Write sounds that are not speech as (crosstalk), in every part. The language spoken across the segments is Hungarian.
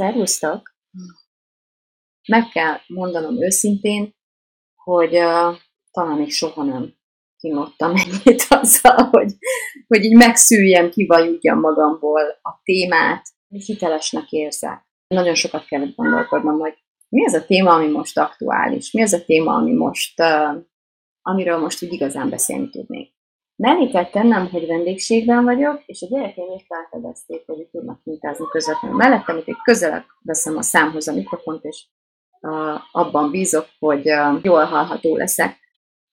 Szervusztok! Meg kell mondanom őszintén, hogy uh, talán még soha nem kínottam (laughs) ennyit azzal, hogy, hogy így megszűrjem, kivajudjam magamból a témát, hogy hitelesnek érzek. Nagyon sokat kellett gondolkodnom, hogy mi az a téma, ami most aktuális, mi az a téma, ami most, uh, amiről most úgy igazán beszélni tudnék. Mellé kell tennem, hogy vendégségben vagyok, és a gyerekeim is felfedezték, hogy tudnak mintázni közvetlenül mellettem, itt egy közelebb veszem a számhoz a mikrofont, és uh, abban bízok, hogy uh, jól hallható leszek,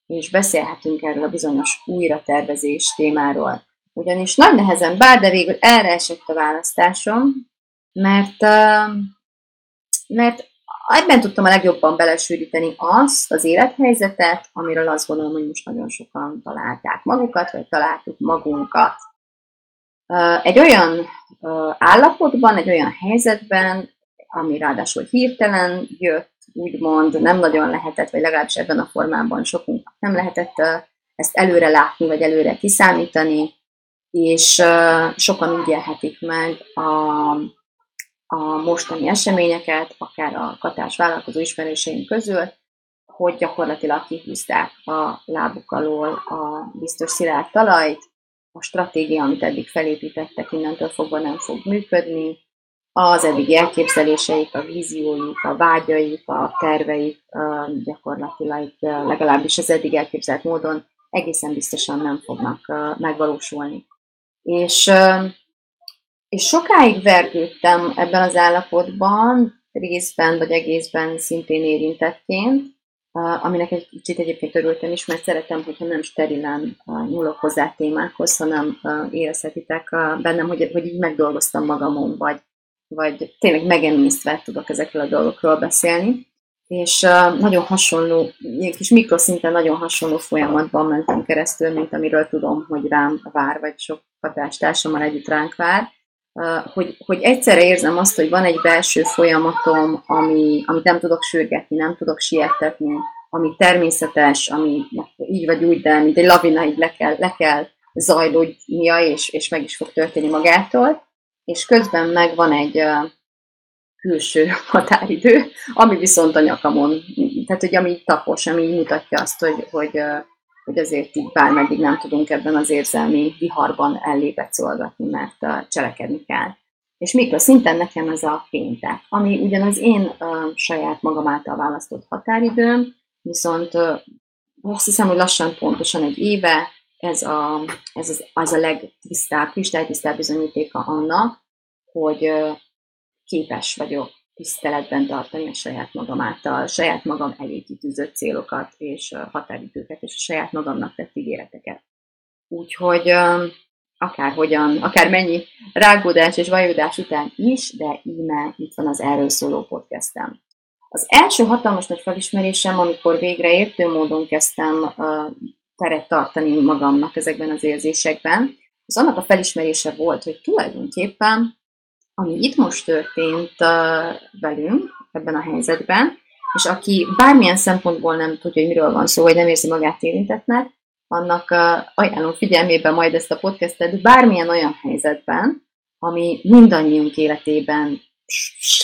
és beszélhetünk erről a bizonyos újratervezés témáról. Ugyanis nagy nehezen bár, de végül erre esett a választásom, mert, uh, mert ebben tudtam a legjobban belesűríteni azt az élethelyzetet, amiről azt gondolom, hogy most nagyon sokan találták magukat, vagy találtuk magunkat. Egy olyan állapotban, egy olyan helyzetben, ami ráadásul hirtelen jött, úgymond nem nagyon lehetett, vagy legalábbis ebben a formában sokunknak nem lehetett ezt előre látni, vagy előre kiszámítani, és sokan úgy élhetik meg a, a mostani eseményeket, akár a katás vállalkozó ismerőseink közül, hogy gyakorlatilag kihúzták a lábuk alól a biztos szilárd talajt, a stratégia, amit eddig felépítettek, innentől fogva nem fog működni, az eddigi elképzeléseik, a vízióik, a vágyaik, a terveik gyakorlatilag legalábbis az eddig elképzelt módon egészen biztosan nem fognak megvalósulni. És és sokáig vergődtem ebben az állapotban, részben vagy egészben szintén érintettként, aminek egy kicsit egyébként örültem is, mert szeretem, hogyha nem sterilen nyúlok hozzá témákhoz, hanem érezhetitek bennem, hogy, hogy így megdolgoztam magamon, vagy, vagy tényleg megemésztve tudok ezekről a dolgokról beszélni. És nagyon hasonló, ilyen kis mikroszinten nagyon hasonló folyamatban mentem keresztül, mint amiről tudom, hogy rám vár, vagy sok hatástársammal együtt ránk vár hogy, hogy egyszerre érzem azt, hogy van egy belső folyamatom, ami, amit nem tudok sürgetni, nem tudok siettetni, ami természetes, ami így vagy úgy, de mint egy lavina, így le kell, le kell zajlódnia, és, és meg is fog történni magától, és közben meg van egy uh, külső (laughs) határidő, ami viszont a nyakamon, tehát hogy ami tapos, ami mutatja azt, hogy, hogy uh, hogy azért így bármeddig nem tudunk ebben az érzelmi viharban ellébecolgatni, mert cselekedni kell. És mikor szinten nekem ez a péntek, ami ugyan az én uh, saját magam által választott határidőm, viszont uh, azt hiszem, hogy lassan pontosan egy éve ez, a, ez az, az a legtisztább, kristálytisztább bizonyítéka annak, hogy uh, képes vagyok tiszteletben tartani a saját magam által, saját magam elé kitűzött célokat és határidőket, és a saját magamnak tett ígéreteket. Úgyhogy akárhogyan, akár mennyi rágódás és vajudás után is, de íme itt van az erről szóló podcastem. Az első hatalmas nagy felismerésem, amikor végre értő módon kezdtem teret tartani magamnak ezekben az érzésekben, az annak a felismerése volt, hogy tulajdonképpen ami itt most történt velünk ebben a helyzetben, és aki bármilyen szempontból nem tudja, hogy miről van szó, vagy nem érzi magát érintetnek, annak ajánlom figyelmébe majd ezt a podcastet bármilyen olyan helyzetben, ami mindannyiunk életében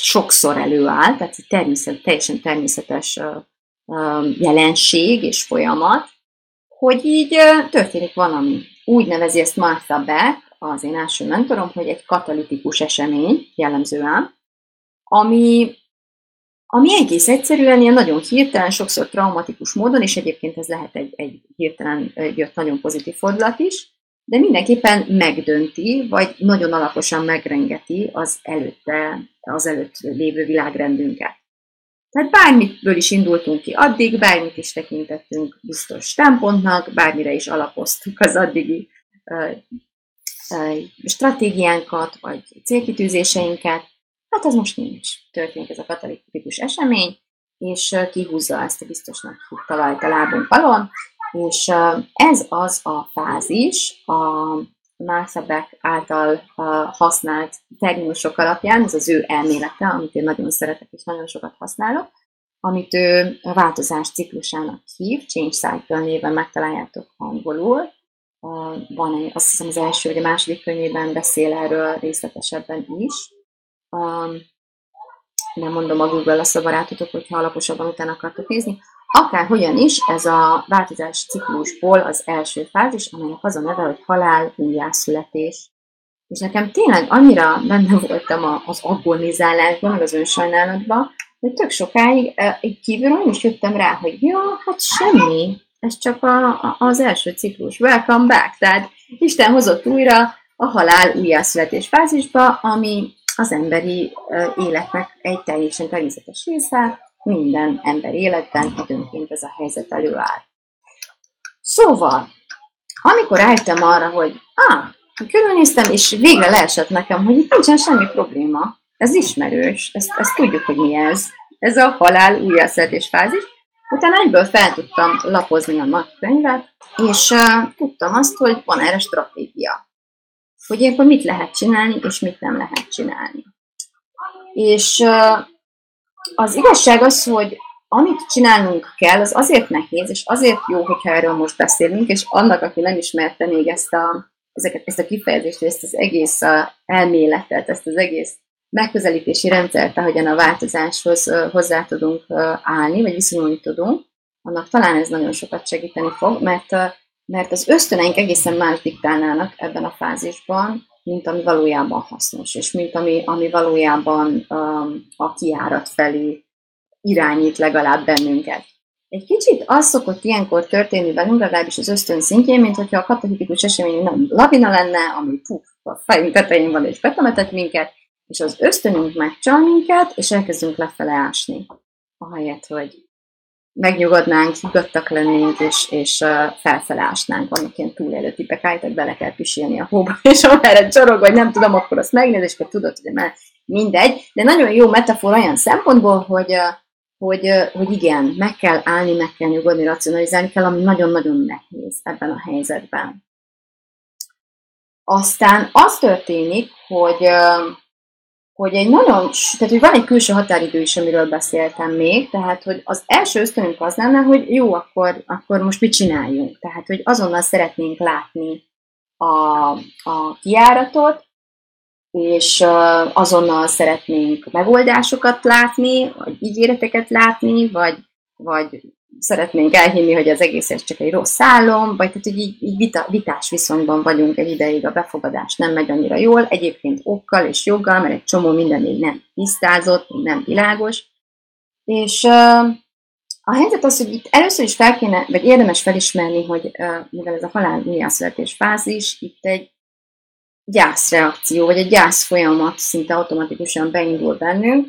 sokszor előáll, tehát egy természet, teljesen természetes jelenség és folyamat, hogy így történik valami. Úgy nevezi ezt Martha Beck, az én első mentorom, hogy egy katalitikus esemény jellemzően, ami, ami egész egyszerűen ilyen nagyon hirtelen, sokszor traumatikus módon, és egyébként ez lehet egy, egy hirtelen jött nagyon pozitív fordulat is, de mindenképpen megdönti, vagy nagyon alaposan megrengeti az előtte, az előtt lévő világrendünket. Tehát bármitből is indultunk ki addig, bármit is tekintettünk biztos támpontnak, bármire is alapoztuk az addigi stratégiánkat, vagy célkitűzéseinket, hát az most nincs. Történik ez a katalikus esemény, és kihúzza ezt a biztosnak talajt a lábunk alól, és ez az a fázis, a Beck által használt terminusok alapján, ez az ő elmélete, amit én nagyon szeretek és nagyon sokat használok, amit ő a változás ciklusának hív, Change Cycle néven megtaláljátok angolul. Van egy, azt hiszem az első vagy a második könyvében beszél erről részletesebben is. Nem mondom a Google lesz a barátotok, hogyha alaposabban utána akartok nézni. Akár hogyan is, ez a változás ciklusból az első fázis, amelynek az a neve, hogy halál, újjászületés. És nekem tényleg annyira benne voltam az agonizálásban, meg az önsajnálatban, hogy tök sokáig így kívülről nem is jöttem rá, hogy jó, hát semmi, ez csak a, a, az első ciklus, welcome back, tehát Isten hozott újra a halál újjászületés fázisba, ami az emberi életnek egy teljesen természetes része, minden ember életben időnként ez a helyzet előáll. Szóval, amikor álltam arra, hogy ah, körülnéztem, és végre leesett nekem, hogy itt nincsen semmi probléma, ez ismerős, ezt, ezt tudjuk, hogy mi ez. Ez a halál újjászedés fázis. Utána egyből fel tudtam lapozni a nagy könyvet, és uh, tudtam azt, hogy van erre stratégia. Hogy ilyenkor mit lehet csinálni, és mit nem lehet csinálni. És uh, az igazság az, hogy amit csinálnunk kell, az azért nehéz, és azért jó, hogyha erről most beszélünk, és annak, aki nem ismerte még ezt a, ezeket, ezt a kifejezést, ezt az egész elméletet, ezt az egész megközelítési rendszert, ahogyan a változáshoz hozzá tudunk állni, vagy viszonyulni tudunk, annak talán ez nagyon sokat segíteni fog, mert, mert az ösztöneink egészen más diktálnának ebben a fázisban, mint ami valójában hasznos, és mint ami, ami valójában um, a kiárat felé irányít legalább bennünket. Egy kicsit az szokott ilyenkor történni velünk, legalábbis az ösztön szintjén, mint hogyha a katalikus esemény nem lavina lenne, ami puf, a fejünk tetején van és betemetett minket, és az ösztönünk megcsal minket, és elkezdünk lefele ásni. Ahelyett, hogy megnyugodnánk, higgadtak lennénk, és, és uh, felfele ásnánk. Vannak ilyen túlélő tipek, állítok, bele kell pisilni a hóba, (laughs) és amerre csorog, vagy nem tudom, akkor azt megnéz, és akkor tudod, hogy már mindegy. De nagyon jó metafora olyan szempontból, hogy, uh, hogy, uh, hogy igen, meg kell állni, meg kell nyugodni, racionalizálni kell, ami nagyon-nagyon nehéz ebben a helyzetben. Aztán az történik, hogy hogy egy nagyon, tehát hogy van egy külső határidő is, amiről beszéltem még, tehát hogy az első ösztönünk az lenne, hogy jó, akkor, akkor most mit csináljunk. Tehát, hogy azonnal szeretnénk látni a, a kiáratot, és azonnal szeretnénk megoldásokat látni, vagy ígéreteket látni, vagy, vagy szeretnénk elhinni, hogy az egész ez csak egy rossz álom, vagy tehát, hogy így, így vita, vitás viszonyban vagyunk egy ideig, a befogadás nem megy annyira jól, egyébként okkal és joggal, mert egy csomó minden még nem tisztázott, nem világos. És uh, a helyzet az, hogy itt először is fel kéne, vagy érdemes felismerni, hogy uh, mivel ez a halál újjászületés fázis, itt egy gyászreakció, vagy egy gyász folyamat szinte automatikusan beindul bennünk,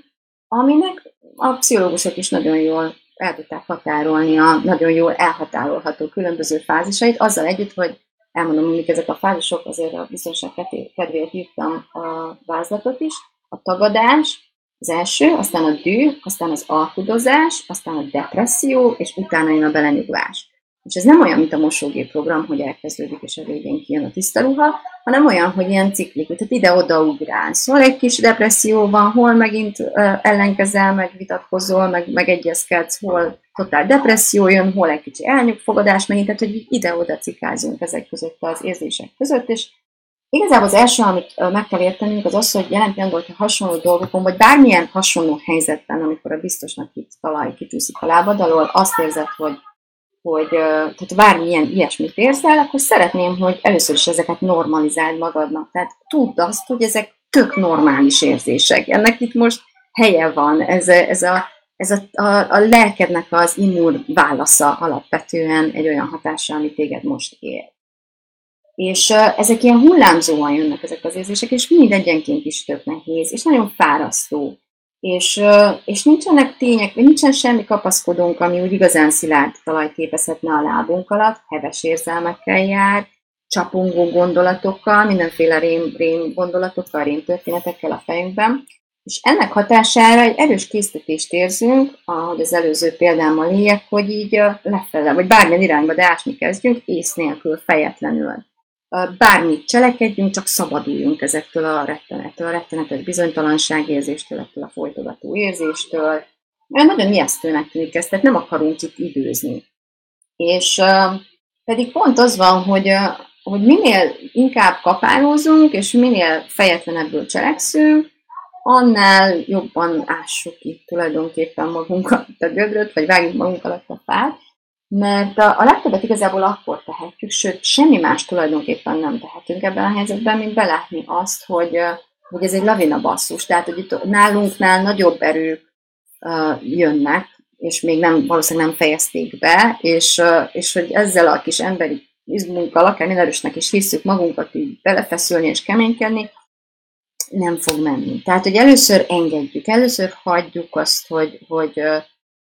aminek a pszichológusok is nagyon jól el tudták határolni a nagyon jól elhatárolható különböző fázisait, azzal együtt, hogy elmondom, hogy ezek a fázisok, azért a biztonság kedvéért írtam a vázlatot is, a tagadás, az első, aztán a dű, aztán az alkudozás, aztán a depresszió, és utána jön a belenyugvás. És ez nem olyan, mint a mosógép program, hogy elkezdődik, és a végén kijön a tiszta ruha, hanem olyan, hogy ilyen ciklik, tehát ide-oda ugrálsz. Hol egy kis depresszió van, hol megint ellenkezel, meg vitatkozol, meg, meg egyezkedsz, hol totál depresszió jön, hol egy kicsi elnyugfogadás megint, tehát hogy ide-oda cikázunk ezek között az érzések között, és Igazából az első, amit meg kell értenünk, az az, hogy jelen pillanatban, hogyha hasonló dolgokon, vagy bármilyen hasonló helyzetben, amikor a biztosnak itt talaj kicsúszik a lábad alól, azt érzed, hogy hogy tehát bármilyen ilyesmit érsz el, akkor szeretném, hogy először is ezeket normalizáld magadnak. Tehát tudd azt, hogy ezek tök normális érzések. Ennek itt most helye van. Ez, ez, a, ez a, a, a lelkednek az immun válasza alapvetően egy olyan hatása, ami téged most ér. És ezek ilyen hullámzóan jönnek ezek az érzések, és mind egyenként is tök nehéz, és nagyon fárasztó és, és nincsenek tények, nincsen semmi kapaszkodónk, ami úgy igazán szilárd talajt képezhetne a lábunk alatt, heves érzelmekkel jár, csapongó gondolatokkal, mindenféle rém, rém gondolatokkal, rém történetekkel a fejünkben, és ennek hatására egy erős késztetést érzünk, ahogy az előző példámmal éljek, hogy így lefele, vagy bármilyen irányba, de ásni kezdjünk, ész nélkül, fejetlenül. Bármit cselekedjünk, csak szabaduljunk ezektől a rettenettől, a rettenetes bizonytalanságérzéstől, ettől a folytogató érzéstől. Mert nagyon ijesztőnek tűnik ez, tehát nem akarunk itt időzni. És pedig pont az van, hogy, hogy minél inkább kapálózunk, és minél fejetlenebből cselekszünk, annál jobban ássuk itt tulajdonképpen magunkat a gödröt, vagy vágjuk magunk alatt a fát, mert a, a legtöbbet igazából akkor tehetjük, sőt, semmi más tulajdonképpen nem tehetünk ebben a helyzetben, mint belátni azt, hogy, hogy ez egy lavina basszus, tehát hogy itt nálunknál nagyobb erők uh, jönnek, és még nem, valószínűleg nem fejezték be, és, uh, és hogy ezzel a kis emberi izmunkkal, akár erősnek is hiszük magunkat így belefeszülni és keménykedni, nem fog menni. Tehát, hogy először engedjük, először hagyjuk azt, hogy, hogy,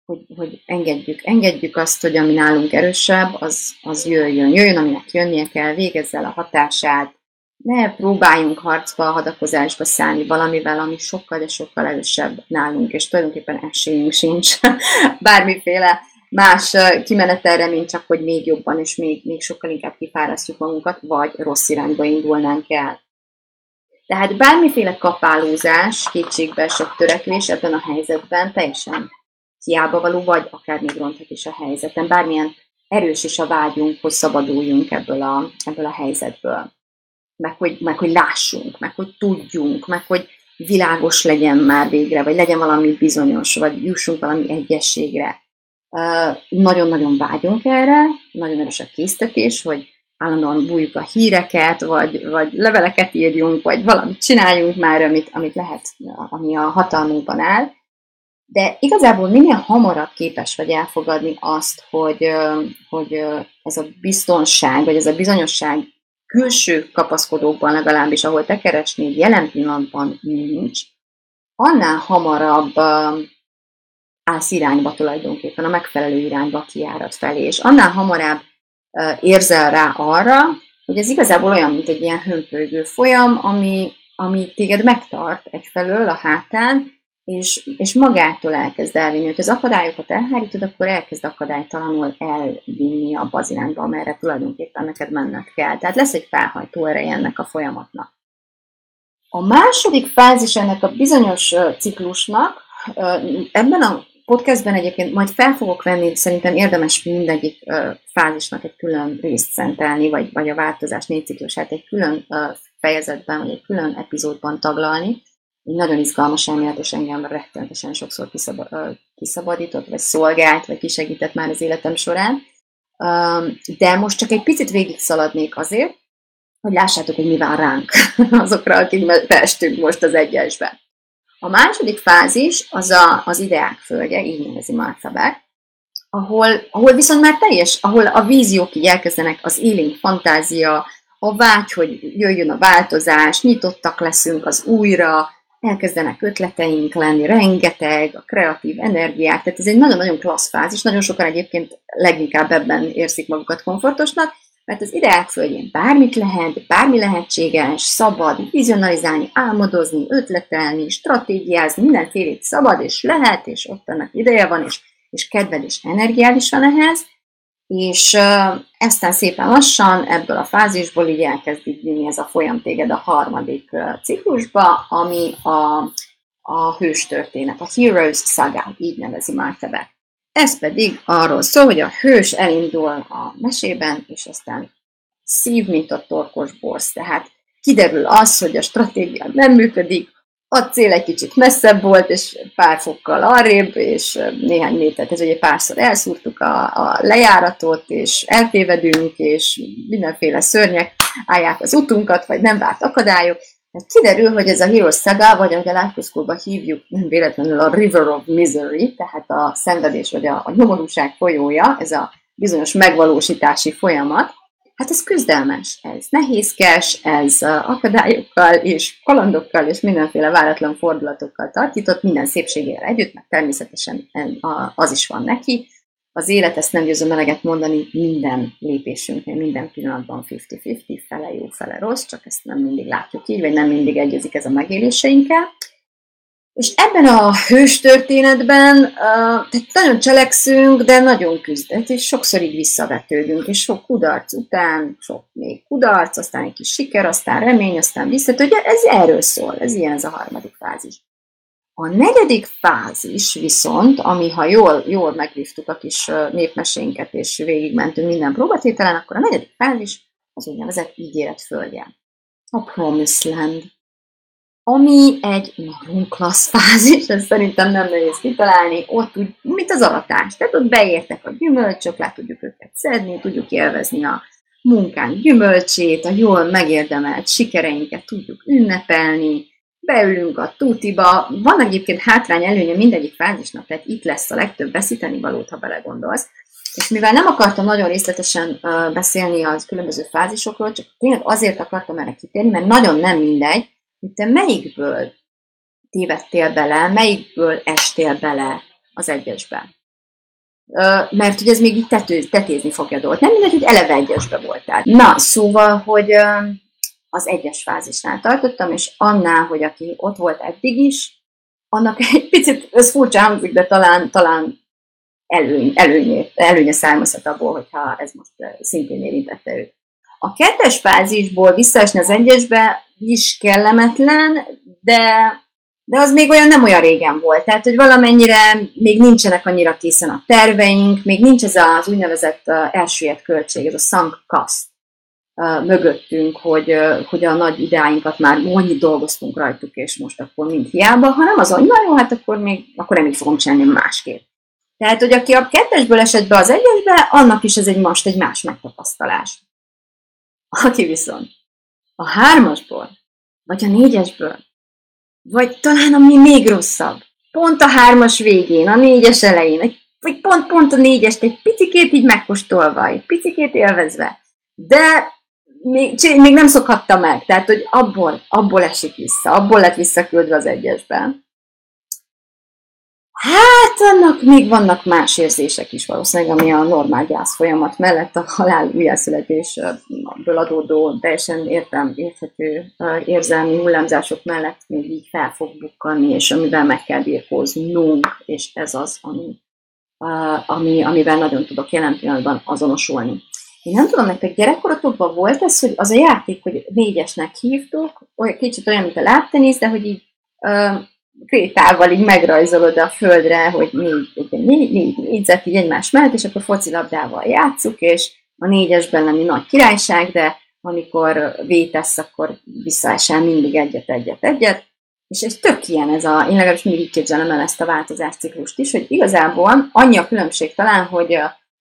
hogy, hogy engedjük, engedjük azt, hogy ami nálunk erősebb, az, az jöjjön. Jöjjön, aminek jönnie kell, végezzel a hatását, ne próbáljunk harcba, hadakozásba szállni valamivel, ami sokkal, de sokkal erősebb nálunk, és tulajdonképpen esélyünk sincs (laughs) bármiféle más kimenetelre, mint csak, hogy még jobban és még, még sokkal inkább kifárasztjuk magunkat, vagy rossz irányba indulnánk el. Tehát bármiféle kapálózás, kétségbeesett törekvés ebben a helyzetben teljesen hiába való, vagy akár még ronthat is a helyzeten. Bármilyen erős is a vágyunk, hogy szabaduljunk ebből a, ebből a helyzetből. Meg hogy, meg hogy lássunk, meg hogy tudjunk, meg hogy világos legyen már végre, vagy legyen valami bizonyos, vagy jussunk valami egyességre. Nagyon-nagyon vágyunk erre, nagyon erős a késztetés, hogy állandóan bújjuk a híreket, vagy, vagy leveleket írjunk, vagy valamit csináljunk már, amit, amit lehet, ami a hatalmunkban áll. De igazából minél hamarabb képes vagy elfogadni azt, hogy, hogy ez a biztonság, vagy ez a bizonyosság külső kapaszkodókban legalábbis, ahol te keresnéd, jelen pillanatban nincs, annál hamarabb állsz irányba tulajdonképpen, a megfelelő irányba kiárat felé, és annál hamarabb érzel rá arra, hogy ez igazából olyan, mint egy ilyen hömpölygő folyam, ami, ami téged megtart egyfelől a hátán, és, és magától elkezd elvinni. Hogy az akadályokat elhárítod, akkor elkezd akadálytalanul elvinni abba az irányba, amerre tulajdonképpen neked menned kell. Tehát lesz egy felhajtó ereje ennek a folyamatnak. A második fázis ennek a bizonyos ciklusnak, ebben a podcastben egyébként majd fel fogok venni, szerintem érdemes mindegyik fázisnak egy külön részt szentelni, vagy, vagy a változás négy ciklusát egy külön fejezetben, vagy egy külön epizódban taglalni. Nagyon izgalmas elmélet, és engem rettenetesen sokszor kiszabadított, vagy szolgált, vagy kisegített már az életem során. De most csak egy picit végig szaladnék azért, hogy lássátok, hogy mi vár ránk (laughs) azokra, akik festünk most az egyesben. A második fázis az a, az ideák földje, így nevezi Martha Beck, ahol, ahol viszont már teljes, ahol a víziók így elkezdenek, az élénk fantázia, a vágy, hogy jöjjön a változás, nyitottak leszünk az újra, elkezdenek ötleteink lenni, rengeteg, a kreatív energiák, tehát ez egy nagyon-nagyon klassz fázis, nagyon sokan egyébként leginkább ebben érzik magukat komfortosnak, mert az ideák földjén bármit lehet, bármi lehetséges, szabad vizionalizálni, álmodozni, ötletelni, stratégiázni, mindenfélét szabad és lehet, és ott ennek ideje van, és, és kedved és energiád van ehhez, és eztán szépen lassan ebből a fázisból így elkezd vinni ez a folyam téged a harmadik ciklusba, ami a, a hős történet, a Heroes Saga, így nevezi Martha Beck. Ez pedig arról szól, hogy a hős elindul a mesében, és aztán szív, mint a torkos borsz. Tehát kiderül az, hogy a stratégia nem működik, a cél egy kicsit messzebb volt, és pár fokkal arrébb, és néhány métert, ez ugye párszor elszúrtuk a, a lejáratot, és eltévedünk, és mindenféle szörnyek állják az utunkat, vagy nem várt akadályok, Kiderül, hogy ez a Hero Saga, vagy ahogy a Life hívjuk, nem véletlenül a River of Misery, tehát a szenvedés vagy a, a nyomorúság folyója, ez a bizonyos megvalósítási folyamat, hát ez küzdelmes, ez nehézkes, ez akadályokkal és kalandokkal és mindenféle váratlan fordulatokkal tartított, minden szépségével együtt, meg természetesen az is van neki, az élet, ezt nem győzöm eleget mondani, minden lépésünknél, minden pillanatban 50-50, fele jó, fele rossz, csak ezt nem mindig látjuk így, vagy nem mindig egyezik ez a megéléseinkkel. És ebben a hős történetben tehát nagyon cselekszünk, de nagyon küzdött, és sokszor így visszavetődünk, és sok kudarc után, sok még kudarc, aztán egy kis siker, aztán remény, aztán visszatődő, ez erről szól, ez ilyen ez a harmadik fázis. A negyedik fázis viszont, ami ha jól, jól megvívtuk a kis népmesénket, és végigmentünk minden próbatételen, akkor a negyedik fázis az úgynevezett ígéret földje. A Promised Land. Ami egy nagyon klassz fázis, ez szerintem nem nehéz kitalálni, ott úgy, mint az avatás. Tehát ott beértek a gyümölcsök, le tudjuk őket szedni, tudjuk élvezni a munkánk gyümölcsét, a jól megérdemelt sikereinket tudjuk ünnepelni, beülünk a tútiba. Van egyébként hátrány előnye mindegyik fázisnak, tehát itt lesz a legtöbb veszíteni valót, ha belegondolsz. És mivel nem akartam nagyon részletesen beszélni az különböző fázisokról, csak tényleg azért akartam erre kitérni, mert nagyon nem mindegy, hogy te melyikből tévedtél bele, melyikből estél bele az egyesbe. Mert hogy ez még így tető, tetézni fogja dolgot. Nem mindegy, hogy eleve egyesbe voltál. Na, szóval, hogy az egyes fázisnál tartottam, és annál, hogy aki ott volt eddig is, annak (laughs) egy picit, ez furcsa hangzik, de talán, talán előny, előnye, előnye származhat abból, hogyha ez most szintén érintette őt. A kettes fázisból visszaesni az egyesbe is kellemetlen, de, de az még olyan nem olyan régen volt. Tehát, hogy valamennyire még nincsenek annyira készen a terveink, még nincs ez az úgynevezett elsőjett költség, ez a sunk cost mögöttünk, hogy, hogy a nagy ideáinkat már annyit dolgoztunk rajtuk, és most akkor mind hiába, hanem az, hogy na jó, hát akkor még, akkor nem így fogom csinálni másképp. Tehát, hogy aki a kettesből esett be az egyesbe, annak is ez egy most egy más megtapasztalás. Aki viszont a hármasból, vagy a négyesből, vagy talán ami még rosszabb, pont a hármas végén, a négyes elején, vagy pont-pont a négyest egy picikét így megkóstolva, egy picikét élvezve, de még, még nem szokhatta meg, tehát hogy abból, abból esik vissza, abból lett visszaküldve az egyesben. Hát, annak még vannak más érzések is valószínűleg, ami a normál gyász folyamat mellett a halál újjászületésből adódó, teljesen értem, érthető érzelmi hullámzások mellett még így fel fog bukkanni, és amivel meg kell birkóznunk, és ez az, ami, ami, amivel nagyon tudok jelen pillanatban azonosulni. Én nem tudom, nektek gyerekkoratokban volt ez, hogy az a játék, hogy négyesnek hívtuk, olyan, kicsit olyan, mint a láptenisz, de hogy így krétával így megrajzolod a földre, hogy négy, négy, négy négyzet így egymás mellett, és akkor focilabdával játszuk, és a négyesben lenni nagy királyság, de amikor vétesz, akkor visszaesel mindig egyet, egyet, egyet. És ez tök ilyen ez a, én legalábbis mindig így képzelem el ezt a változásciklust is, hogy igazából annyi a különbség talán, hogy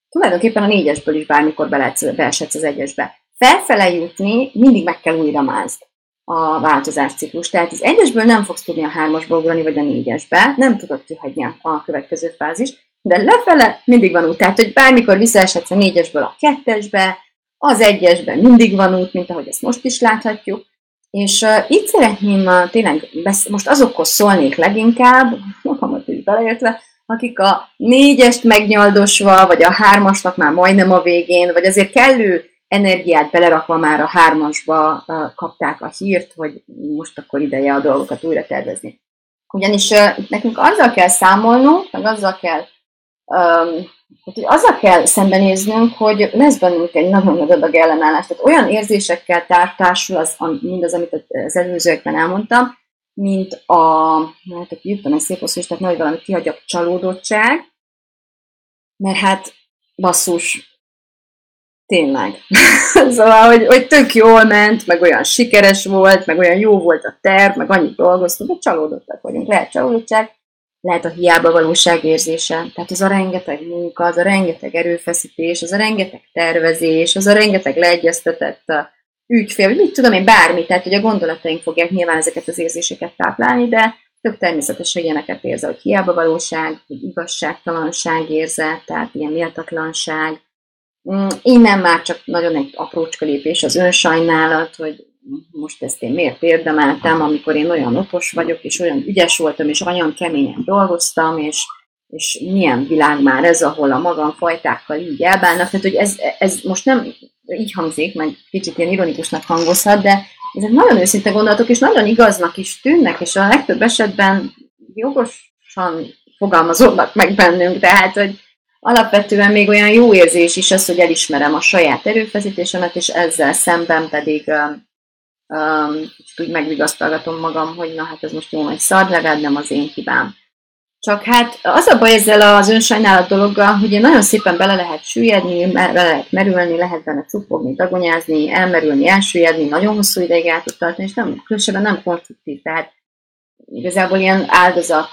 tulajdonképpen a négyesből is bármikor beeshetsz az egyesbe. Felfele jutni mindig meg kell újra mázd a változásciklus. Tehát az egyesből nem fogsz tudni a hármasból ugrani, vagy a négyesbe, nem tudod kihagyni a következő fázis, de lefele mindig van út. Tehát, hogy bármikor visszaeshetsz a négyesből a kettesbe, az egyesben mindig van út, mint ahogy ezt most is láthatjuk. És uh, itt szeretném uh, tényleg, besz- most azokhoz szólnék leginkább, magamat is beleértve, akik a négyest megnyaldosva, vagy a hármasnak már majdnem a végén, vagy azért kellő energiát belerakva már a hármasba kapták a hírt, hogy most akkor ideje a dolgokat újra tervezni. Ugyanis nekünk azzal kell számolnunk, meg azzal kell, um, hogy azzal kell szembenéznünk, hogy lesz bennünk egy nagyon nagy adag ellenállás. Tehát olyan érzésekkel tártársul az, mindaz, amit az előzőekben elmondtam, mint a, hát aki írtam egy szép hosszú, tehát nagy valami kihagyok csalódottság, mert hát basszus, tényleg. (laughs) szóval, hogy, hogy tök jól ment, meg olyan sikeres volt, meg olyan jó volt a terv, meg annyit dolgoztunk, hogy csalódottak vagyunk. Lehet csalódottság, lehet a hiába valóság érzése. Tehát az a rengeteg munka, az a rengeteg erőfeszítés, az a rengeteg tervezés, az a rengeteg leegyeztetett ügyfél, vagy mit tudom én, bármi, tehát hogy a gondolataink fogják nyilván ezeket az érzéseket táplálni, de tök természetesen ilyeneket érzel, hogy hiába valóság, hogy igazságtalanság érzet, tehát ilyen méltatlanság. Mm, innen már csak nagyon egy aprócska lépés az önsajnálat, hogy most ezt én miért érdemeltem, amikor én olyan okos vagyok, és olyan ügyes voltam, és olyan keményen dolgoztam, és és milyen világ már ez, ahol a magamfajtákkal így elbánnak. Tehát, hogy ez, ez most nem így hangzik, meg kicsit ilyen ironikusnak hangozhat, de ezek nagyon őszinte gondolatok, és nagyon igaznak is tűnnek, és a legtöbb esetben jogosan fogalmazódnak meg bennünk, tehát, hogy alapvetően még olyan jó érzés is az, hogy elismerem a saját erőfeszítésemet, és ezzel szemben pedig um, megvigasztalgatom magam, hogy na hát ez most jó nagy szar, legalább nem az én hibám. Csak hát az a baj ezzel az önsajnálat dologgal, hogy nagyon szépen bele lehet süllyedni, bele lehet merülni, lehet benne cupogni, dagonyázni, elmerülni, elsüllyedni, nagyon hosszú ideig át tartani, és nem, különösebben nem konstruktív. Tehát igazából ilyen áldozat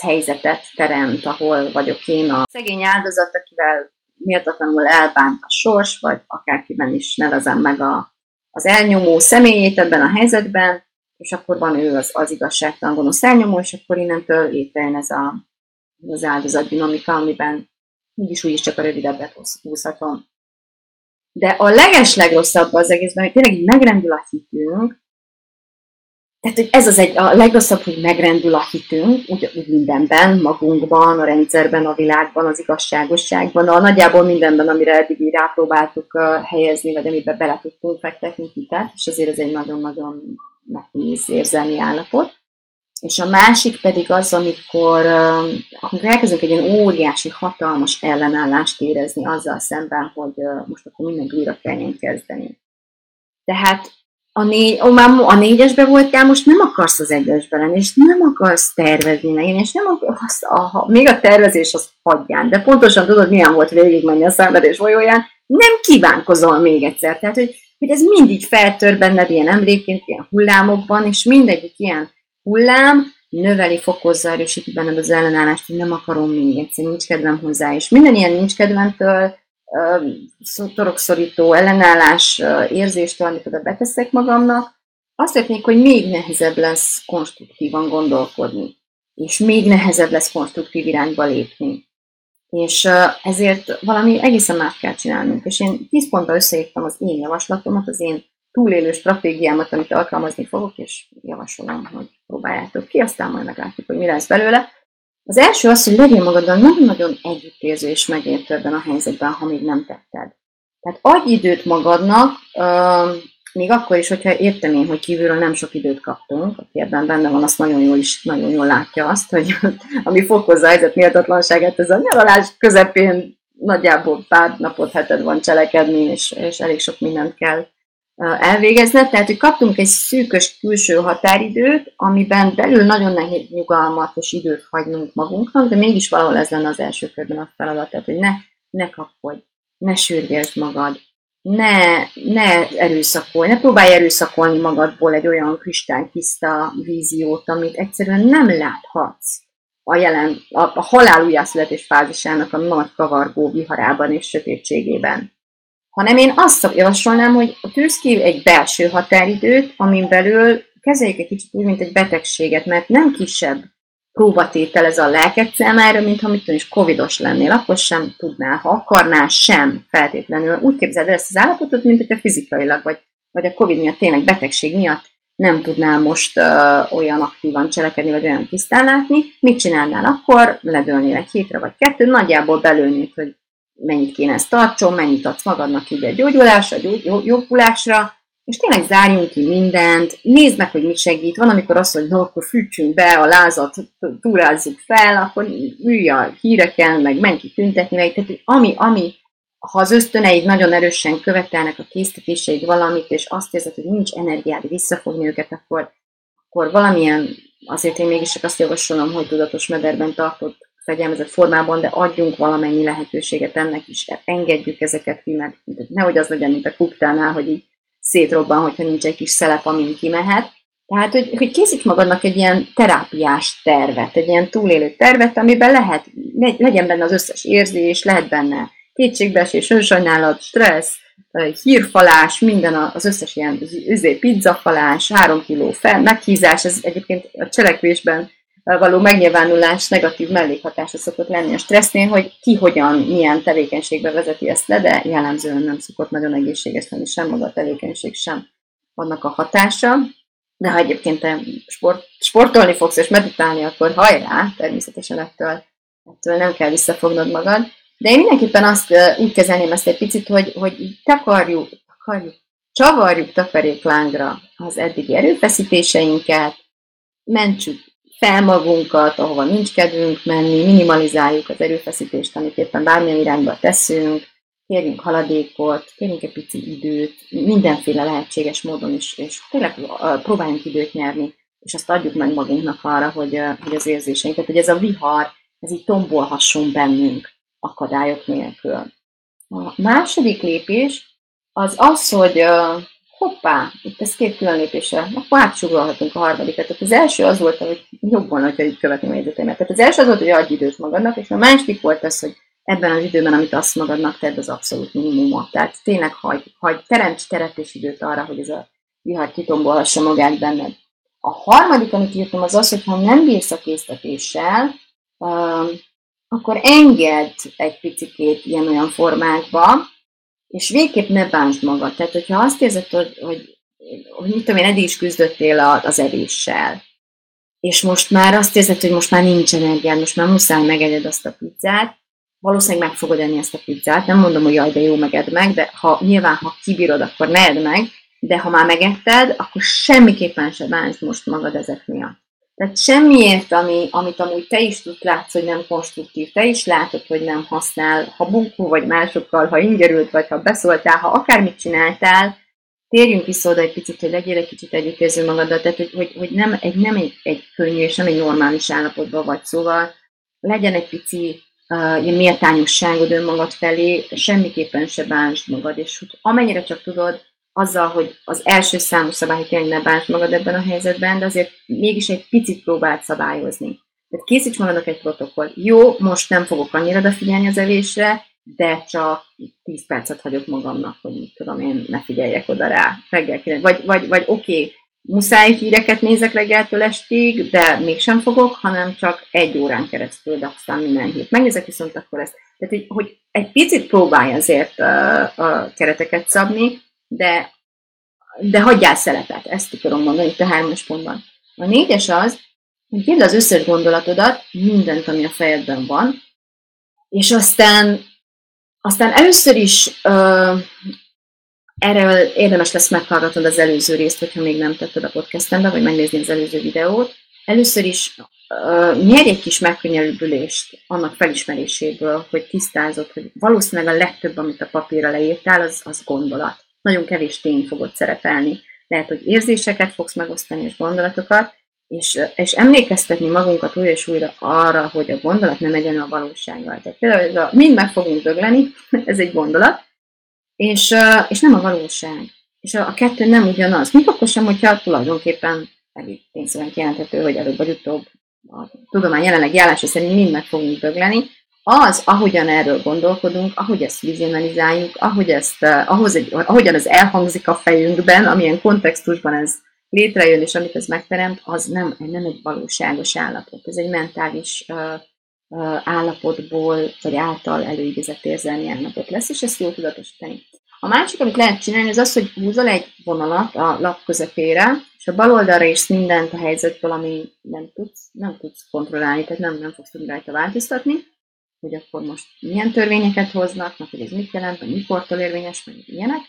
helyzetet teremt, ahol vagyok én a szegény áldozat, akivel méltatlanul elbánt a sors, vagy akárkiben is nevezem meg a, az elnyomó személyét ebben a helyzetben, és akkor van ő az, az igazságtalan gonosz elnyomó, és akkor innentől létrejön ez a, az áldozat dinamika, amiben úgyis úgyis csak a rövidebbet húzhatom. De a leges legrosszabb az egészben, hogy tényleg így megrendül a hitünk, tehát, hogy ez az egy, a legrosszabb, hogy megrendül a hitünk, úgy, mindenben, magunkban, a rendszerben, a világban, az igazságosságban, a nagyjából mindenben, amire eddig így rápróbáltuk uh, helyezni, vagy amiben bele tudtunk fektetni hitet, és azért ez egy nagyon-nagyon nehéz érzelmi állapot. És a másik pedig az, amikor, amikor elkezdünk egy ilyen óriási, hatalmas ellenállást érezni azzal szemben, hogy most akkor mindent újra kelljen kezdeni. Tehát a, négy, ó, már a négyesbe voltál, most nem akarsz az egyesbe lenni, és nem akarsz tervezni meg, és nem akarsz, aha, még a tervezés az hagyján, de pontosan tudod, milyen volt végigmenni a szenvedés folyóján, nem kívánkozol még egyszer. Tehát, hogy, hogy ez mindig feltör benned ilyen emlékként, ilyen hullámokban, és mindegyik ilyen hullám növeli, fokozza, erősíti benned az ellenállást, hogy nem akarom még egyszer, nincs kedvem hozzá, és minden ilyen nincs kedvemtől torokszorító ellenállás érzéstől, amit oda beteszek magamnak, azt szeretnék, hogy még nehezebb lesz konstruktívan gondolkodni, és még nehezebb lesz konstruktív irányba lépni. És ezért valami egészen más kell csinálnunk. És én 10 pontba összeírtam az én javaslatomat, az én túlélő stratégiámat, amit alkalmazni fogok, és javasolom, hogy próbáljátok ki, aztán majd meglátjuk, hogy mi lesz belőle. Az első az, hogy legyél magaddal nagyon-nagyon együttérző és megértő ebben a helyzetben, ha még nem tetted. Tehát adj időt magadnak, még akkor is, hogyha értem én, hogy kívülről nem sok időt kaptunk, aki ebben benne van, azt nagyon jól, is, nagyon jól látja azt, hogy (laughs) ami fokozza a helyzet méltatlanságát, ez a nyaralás közepén nagyjából pár napot, heted van cselekedni, és, és elég sok mindent kell elvégezne. Tehát, hogy kaptunk egy szűkös külső határidőt, amiben belül nagyon nehéz nyugalmat és időt hagynunk magunknak, de mégis valahol ez lenne az első körben a feladat, tehát, hogy ne, ne kapkodj, ne sürgesd magad, ne, ne erőszakolj, ne próbálj erőszakolni magadból egy olyan kristálytiszta víziót, amit egyszerűen nem láthatsz a jelen, a, a halál újjászületés fázisának a nagy kavargó viharában és sötétségében hanem én azt javasolnám, hogy tűz ki egy belső határidőt, amin belül kezeljük egy kicsit úgy, mint egy betegséget, mert nem kisebb próbatétel ez a lelked számára, mint ha mit is covidos lennél, akkor sem tudnál, ha akarnál sem feltétlenül. Úgy képzeld ezt az állapotot, mint hogyha fizikailag, vagy, vagy a covid miatt tényleg betegség miatt nem tudnál most uh, olyan aktívan cselekedni, vagy olyan tisztán látni, mit csinálnál akkor? Ledölnél egy hétre vagy kettő, nagyjából belőnéd, hogy mennyit kéne ezt tartson, mennyit adsz magadnak így egy gyógyulásra, gyógy, jobbulásra, és tényleg zárjunk ki mindent, nézd meg, hogy mit segít. Van, amikor azt hogy akkor fűtsünk be, a lázat túrázzuk fel, akkor ülj a híreken, meg menj ki tüntetni, meg, tehát ami, ami, ha az ösztöneid nagyon erősen követelnek a késztetéseid valamit, és azt érzed, hogy nincs energiád visszafogni őket, akkor, akkor valamilyen, azért én mégis csak azt javasolom, hogy tudatos mederben tartott fegyelmezett formában, de adjunk valamennyi lehetőséget ennek is, engedjük ezeket ki, mert nehogy az legyen, mint a kuktánál, hogy így szétrobban, hogyha nincs egy kis szelep, amin kimehet. Tehát, hogy, hogy készíts magadnak egy ilyen terápiás tervet, egy ilyen túlélő tervet, amiben lehet, legyen benne az összes érzés, lehet benne kétségbeesés, önsajnálat, stressz, hírfalás, minden az összes ilyen üzé, pizzafalás, három kiló fel, meghízás, ez egyébként a cselekvésben való megnyilvánulás negatív mellékhatása szokott lenni a stressznél, hogy ki hogyan, milyen tevékenységbe vezeti ezt le, de jellemzően nem szokott nagyon egészséges lenni sem maga a tevékenység, sem annak a hatása. de ha egyébként te sport, sportolni fogsz és meditálni, akkor hajrá, természetesen ettől, ettől nem kell visszafognod magad. De én mindenképpen azt úgy kezelném ezt egy picit, hogy, hogy takarjuk, takarjuk, csavarjuk takaréklángra az eddigi erőfeszítéseinket, mentsük fel magunkat, ahova nincs kedvünk menni, minimalizáljuk az erőfeszítést, amit éppen bármilyen irányba teszünk, kérjünk haladékot, kérjünk egy pici időt, mindenféle lehetséges módon is, és tényleg próbáljunk időt nyerni, és azt adjuk meg magunknak arra, hogy, hogy az érzéseinket, hogy ez a vihar, ez így tombolhasson bennünk akadályok nélkül. A második lépés az az, hogy hoppá, itt ez két külön lépésre, akkor átsugolhatunk a harmadikat. Tehát az első az volt, hogy jobb volna, hogyha így követni a. Tehát az első az volt, hogy adj időt magadnak, és a második volt az, hogy ebben az időben, amit azt magadnak tedd, az abszolút minimumot. Tehát tényleg hagy, hagy teremts teret és időt arra, hogy ez a vihar kitombolhassa magát benned. A harmadik, amit írtam, az az, hogy ha nem bírsz a késztetéssel, akkor engedd egy picikét ilyen-olyan formákba, és végképp ne bántsd magad. Tehát, hogyha azt érzed, hogy, hogy, hogy mit tudom én, eddig is küzdöttél az evéssel, és most már azt érzed, hogy most már nincs energiád, most már muszáj megegyed azt a pizzát, valószínűleg meg fogod enni ezt a pizzát. Nem mondom, hogy jaj, de jó, meged meg, de ha nyilván, ha kibírod, akkor ne edd meg, de ha már megetted, akkor semmiképpen se bántsd most magad ezek miatt. Tehát semmiért, ami, amit amúgy te is tudsz látsz, hogy nem konstruktív, te is látod, hogy nem használ, ha bunkó vagy másokkal, ha ingerült vagy, ha beszóltál, ha akármit csináltál, térjünk vissza oda egy picit, hogy legyél egy kicsit együttérző magadat, tehát hogy, hogy, hogy nem, egy, nem egy, egy könnyű és nem egy normális állapotban vagy, szóval legyen egy pici uh, méltányosságod önmagad felé, semmiképpen se bántsd magad, és hogy amennyire csak tudod, azzal, hogy az első számú szabály, hogy tényleg ne bántsd magad ebben a helyzetben, de azért mégis egy picit próbált szabályozni. Tehát készíts magadnak egy protokoll. Jó, most nem fogok annyira odafigyelni az evésre, de csak 10 percet hagyok magamnak, hogy mit tudom én, ne figyeljek oda rá reggel Vagy, vagy, vagy oké, okay, muszáj híreket nézek reggeltől estig, de mégsem fogok, hanem csak egy órán keresztül, de aztán minden hírt. Megnézek viszont akkor ezt. Tehát, hogy, hogy egy picit próbálj azért a, a kereteket szabni, de, de hagyjál szelepet, ezt akarom mondani itt a hármas pontban. A négyes az, hogy írd az összes gondolatodat, mindent, ami a fejedben van, és aztán, aztán először is uh, erről érdemes lesz meghallgatnod az előző részt, hogyha még nem tetted a podcastembe, vagy megnézni az előző videót. Először is uh, nyerj egy kis megkönnyebbülést annak felismeréséből, hogy tisztázod, hogy valószínűleg a legtöbb, amit a papírra leírtál, az, az gondolat nagyon kevés tény fogod szerepelni. Lehet, hogy érzéseket fogsz megosztani és gondolatokat, és, és emlékeztetni magunkat újra és újra arra, hogy a gondolat nem egyen a valósággal. Tehát például a mind meg fogunk dögleni, (laughs) ez egy gondolat, és, és nem a valóság. És a, a kettő nem ugyanaz. Mit akkor sem, hogyha tulajdonképpen elég tényszerűen kijelenthető, hogy előbb vagy utóbb a tudomány jelenlegi állása szerint mind meg fogunk dögleni, az, ahogyan erről gondolkodunk, ahogy ezt vizionalizáljuk, ahogy ezt, uh, ahhoz egy, ahogyan ez elhangzik a fejünkben, amilyen kontextusban ez létrejön, és amit ez megteremt, az nem, nem egy valóságos állapot. Ez egy mentális uh, uh, állapotból, vagy által előidézett érzelmi állapot lesz, és ezt jól tudatosítani. A másik, amit lehet csinálni, az az, hogy húzol egy vonalat a lap közepére, és a bal oldalra is mindent a helyzetből, ami nem tudsz, nem tudsz kontrollálni, tehát nem, nem fogsz tudni rajta változtatni, hogy akkor most milyen törvényeket hoznak, meg hogy ez mit jelent, hogy mikortól érvényes, meg ilyenek,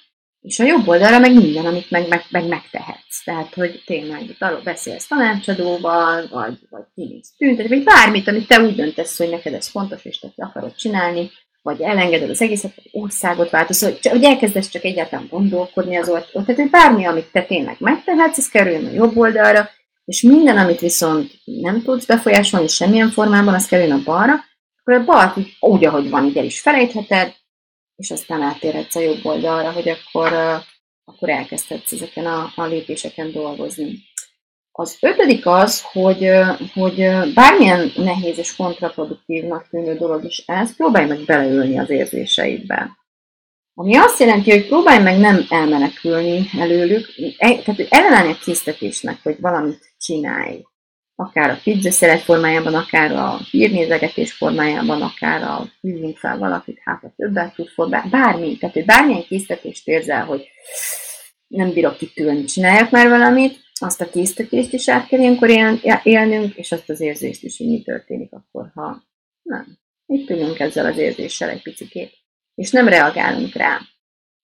és a jobb oldalra meg minden, amit meg, meg, meg megtehetsz. Tehát, hogy tényleg arról beszélsz tanácsadóval, vagy, vagy kimész tüntet, vagy bármit, amit te úgy döntesz, hogy neked ez fontos, és te akarod csinálni, vagy elengeded az egészet, vagy országot változol, hogy elkezdesz csak egyáltalán gondolkodni az ott, tehát hogy bármi, amit te tényleg megtehetsz, ez kerüljön a jobb oldalra, és minden, amit viszont nem tudsz befolyásolni semmilyen formában, az kerüljön a balra, akkor a balt úgy, ahogy van, így el is felejtheted, és aztán átérhetsz a jobb oldalra, hogy akkor, akkor elkezdhetsz ezeken a, a lépéseken dolgozni. Az ötödik az, hogy, hogy bármilyen nehéz és kontraproduktívnak tűnő dolog is ez, próbálj meg beleülni az érzéseidbe. Ami azt jelenti, hogy próbálj meg nem elmenekülni előlük, tehát ellenállni a késztetésnek, hogy valamit csinálj akár a pizza szeret formájában, akár a hírnézegetés formájában, akár a hívjunk fel valakit, hát a többet tud formálni, bármi, tehát hogy bármilyen készítést érzel, hogy nem bírok itt ülni, csináljak már valamit, azt a késztetést is át kell ilyenkor élnünk, és azt az érzést is, hogy mi történik akkor, ha nem. Itt ülünk ezzel az érzéssel egy picit, és nem reagálunk rá.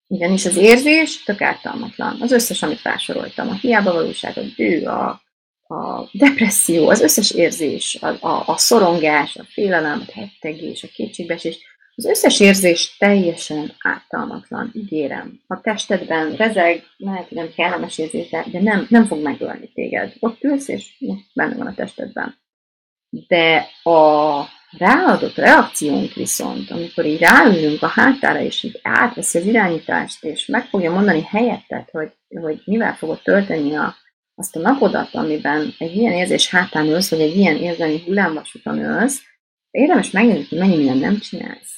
Ugyanis az érzés tök ártalmatlan. Az összes, amit felsoroltam, a hiába valóság, a a, a depresszió, az összes érzés, a, a, a szorongás, a félelem, a hettegés, a kétségbeesés, az összes érzés teljesen ártalmatlan, ígérem. A testedben rezeg, lehet, hogy nem kellemes érzés, de nem, nem fog megölni téged. Ott ülsz, és benne van a testedben. De a ráadott reakciónk viszont, amikor így ráülünk a hátára, és így átveszi az irányítást, és meg fogja mondani helyettet, hogy, hogy mivel fogod tölteni a, azt a napodat, amiben egy ilyen érzés hátán ülsz, vagy egy ilyen érzelmi hullámvasúton ülsz, érdemes megnézni, hogy mennyi minden nem csinálsz.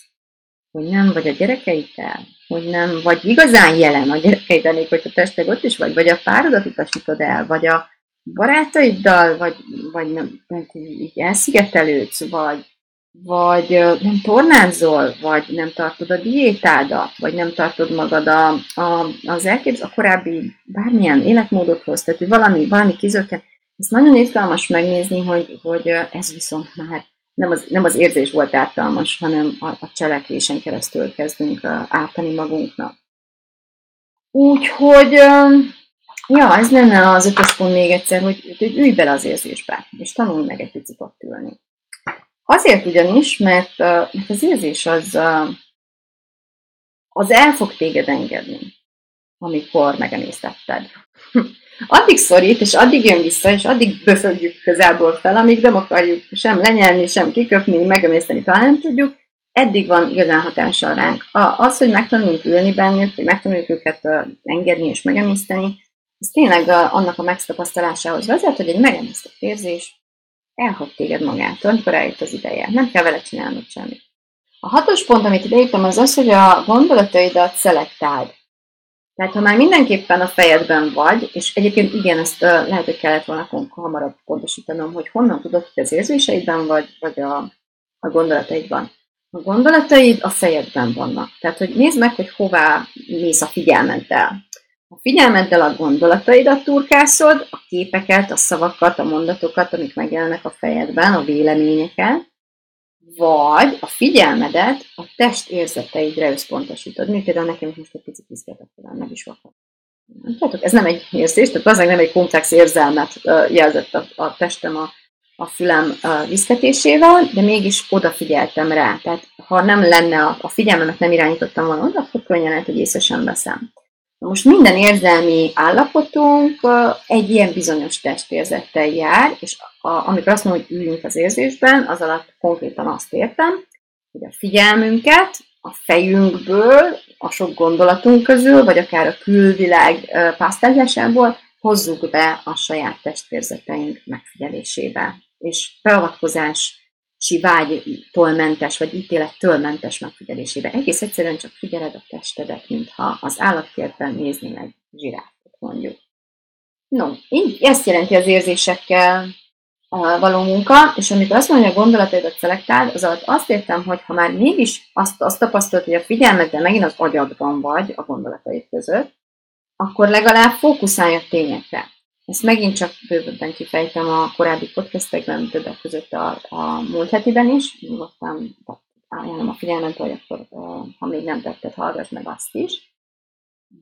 Hogy nem vagy a gyerekeiddel, hogy nem vagy igazán jelen a gyerekeiddel, hogy a testek ott is vagy, vagy a párodat utasítod el, vagy a barátaiddal, vagy, vagy nem így elszigetelődsz, vagy, vagy nem tornázol, vagy nem tartod a diétádat, vagy nem tartod magad a, a, az elképz, a korábbi bármilyen életmódothoz, tehát hogy valami, valami kizökken. Ez nagyon izgalmas megnézni, hogy, hogy ez viszont már nem az, nem az érzés volt ártalmas, hanem a, a cselekvésen keresztül kezdünk ártani magunknak. Úgyhogy, ja, ez lenne az ötös pont még egyszer, hogy, hogy ülj bele az érzésbe, és tanulj meg egy picit ott ülni. Azért ugyanis, mert, mert az érzés az, az el fog téged engedni, amikor megemésztetted. (laughs) Addig szorít, és addig jön vissza, és addig böfögjük közelből fel, amíg nem akarjuk sem lenyelni, sem kiköpni, megemészteni, talán nem tudjuk, eddig van igazán hatással ránk. Az, hogy megtanulunk ülni bennük, hogy megtanuljuk őket engedni és megemészteni, ez tényleg annak a megtapasztalásához vezet, hogy egy megemésztett érzés elhagy téged magától, amikor eljött az ideje. Nem kell vele csinálnod semmit. A hatos pont, amit ideírtam, az az, hogy a gondolataidat szelektáld. Tehát ha már mindenképpen a fejedben vagy, és egyébként igen, ezt uh, lehet, hogy kellett volna hamarabb pontosítanom, hogy honnan tudod, hogy az érzéseidben vagy, vagy a, a gondolataidban. A gondolataid a fejedben vannak. Tehát, hogy nézd meg, hogy hová mész a figyelmeddel. A figyelmeddel a gondolataidat turkászod, a képeket, a szavakat, a mondatokat, amik megjelennek a fejedben, a véleményeket, vagy a figyelmedet a test érzeteidre összpontosítod. Mint például nekem most egy picit izgatott, meg is vakar. Tudjátok, ez nem egy érzés, tehát az nem egy komplex érzelmet jelzett a, a testem a, a fülem viszketésével, de mégis odafigyeltem rá. Tehát ha nem lenne a, a figyelmemet nem irányítottam volna oda, akkor könnyen lehet, hogy észre sem veszem. Most minden érzelmi állapotunk egy ilyen bizonyos testérzettel jár, és a, amikor azt mondom, hogy üljünk az érzésben, az alatt konkrétan azt értem, hogy a figyelmünket a fejünkből, a sok gondolatunk közül, vagy akár a külvilág pásztázsásából hozzuk be a saját testérzeteink megfigyelésébe. És beavatkozás vágytól mentes, vagy ítélettől mentes megfigyelésébe. Egész egyszerűen csak figyeled a testedet, mintha az állatkertben néznél egy zsiráfot, mondjuk. No, így ezt jelenti az érzésekkel való munka, és amikor azt mondja, hogy a gondolataidat szelektáld, az alatt azt értem, hogy ha már mégis azt, azt tapasztalt, hogy a figyelmeddel megint az agyadban vagy a gondolataid között, akkor legalább fókuszálj a tényekre. Ezt megint csak bővebben kifejtem a korábbi podcastekben, többek között a, a múlt hetiben is. Nyugodtan ajánlom a figyelmet, hogy akkor, ha még nem tetted, hallgass meg azt is.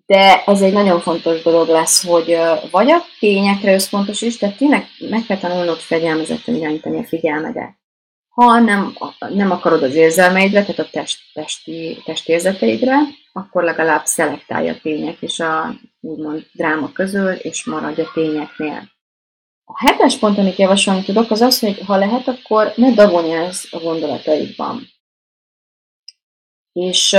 De ez egy nagyon fontos dolog lesz, hogy vagy a tényekre összpontosíts, tehát tényleg meg kell tanulnod fegyelmezetten irányítani a figyelmedet. Ha nem, nem akarod az érzelmeidre, tehát a test, testi, testérzeteidre, akkor legalább szelektálja a tények és a úgymond dráma közül, és maradj a tényeknél. A hetes pont, amit javasolni tudok, az az, hogy ha lehet, akkor ne dagonyázz a gondolataidban. És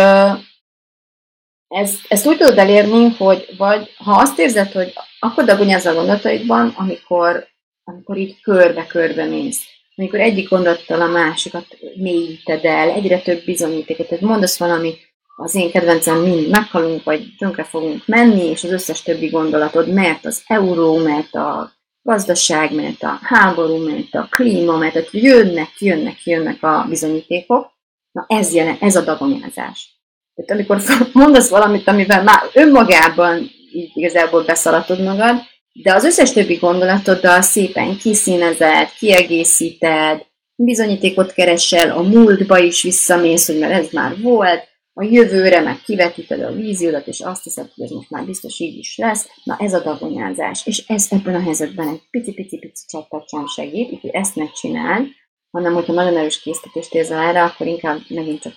ez, ezt úgy tudod elérni, hogy vagy ha azt érzed, hogy akkor dagonyázz a gondolataidban, amikor, amikor így körbe-körbe mész amikor egyik gondolattal a másikat mélyíted el, egyre több bizonyítéket, tehát mondasz valami, az én kedvencem mind meghalunk, vagy tönkre fogunk menni, és az összes többi gondolatod, mert az euró, mert a gazdaság, mert a háború, mert a klíma, mert hogy jönnek, jönnek, jönnek a bizonyítékok, na ez, jelen, ez a dagonyázás. Tehát amikor (laughs) mondasz valamit, amivel már önmagában így igazából beszaladod magad, de az összes többi gondolatoddal szépen kiszínezed, kiegészíted, bizonyítékot keresel, a múltba is visszamész, hogy mert ez már volt, a jövőre meg kivetíted a víziódat, és azt hiszed, hogy ez most már biztos így is lesz. Na ez a dagonyázás. És ez ebben a helyzetben egy pici-pici-pici csattat sem segít, úgyhogy ezt ne csináld, hanem hogyha nagyon erős készítést érzel erre, akkor inkább megint csak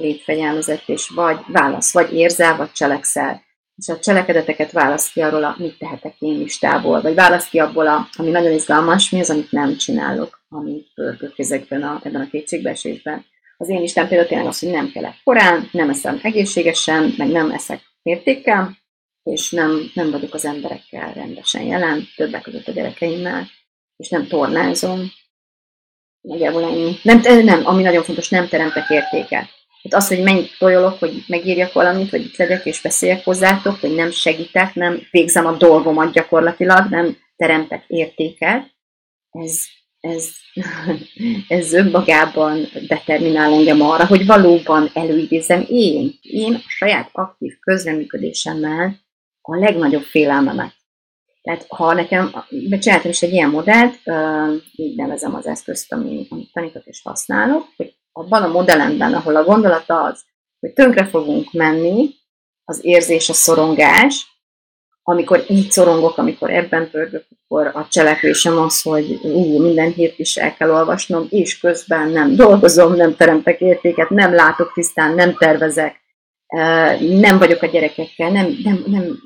és vagy válasz, vagy érzel, vagy cselekszel. És a cselekedeteket válasz ki arról, a mit tehetek én listából, vagy válasz ki abból, a, ami nagyon izgalmas, mi az, amit nem csinálok, amit pörgök ezekben a, ebben a kétségbeesésben. Az én Isten például tényleg az, hogy nem kelek korán, nem eszem egészségesen, meg nem eszek mértékkel, és nem, nem vagyok az emberekkel rendesen jelen, többek között a gyerekeimmel, és nem tornázom, Nagyjából ennyi. Nem, nem, ami nagyon fontos, nem teremtek értéket. Hát az, hogy mennyit tojolok, hogy megírjak valamit, vagy itt legyek és beszéljek hozzátok, hogy nem segítek, nem végzem a dolgomat gyakorlatilag, nem teremtek értéket, ez, ez, (laughs) ez önmagában determinál engem arra, hogy valóban előidézem én, én a saját aktív közreműködésemmel a legnagyobb félelmemet. Tehát ha nekem, csináltam is egy ilyen modellt, így nevezem az eszközt, amit tanítok és használok, hogy abban a modellemben, ahol a gondolat az, hogy tönkre fogunk menni, az érzés, a szorongás, amikor így szorongok, amikor ebben pörgök, akkor a cselekvésem az, hogy ú, minden hírt is el kell olvasnom, és közben nem dolgozom, nem teremtek értéket, nem látok tisztán, nem tervezek, nem vagyok a gyerekekkel, nem, nem, nem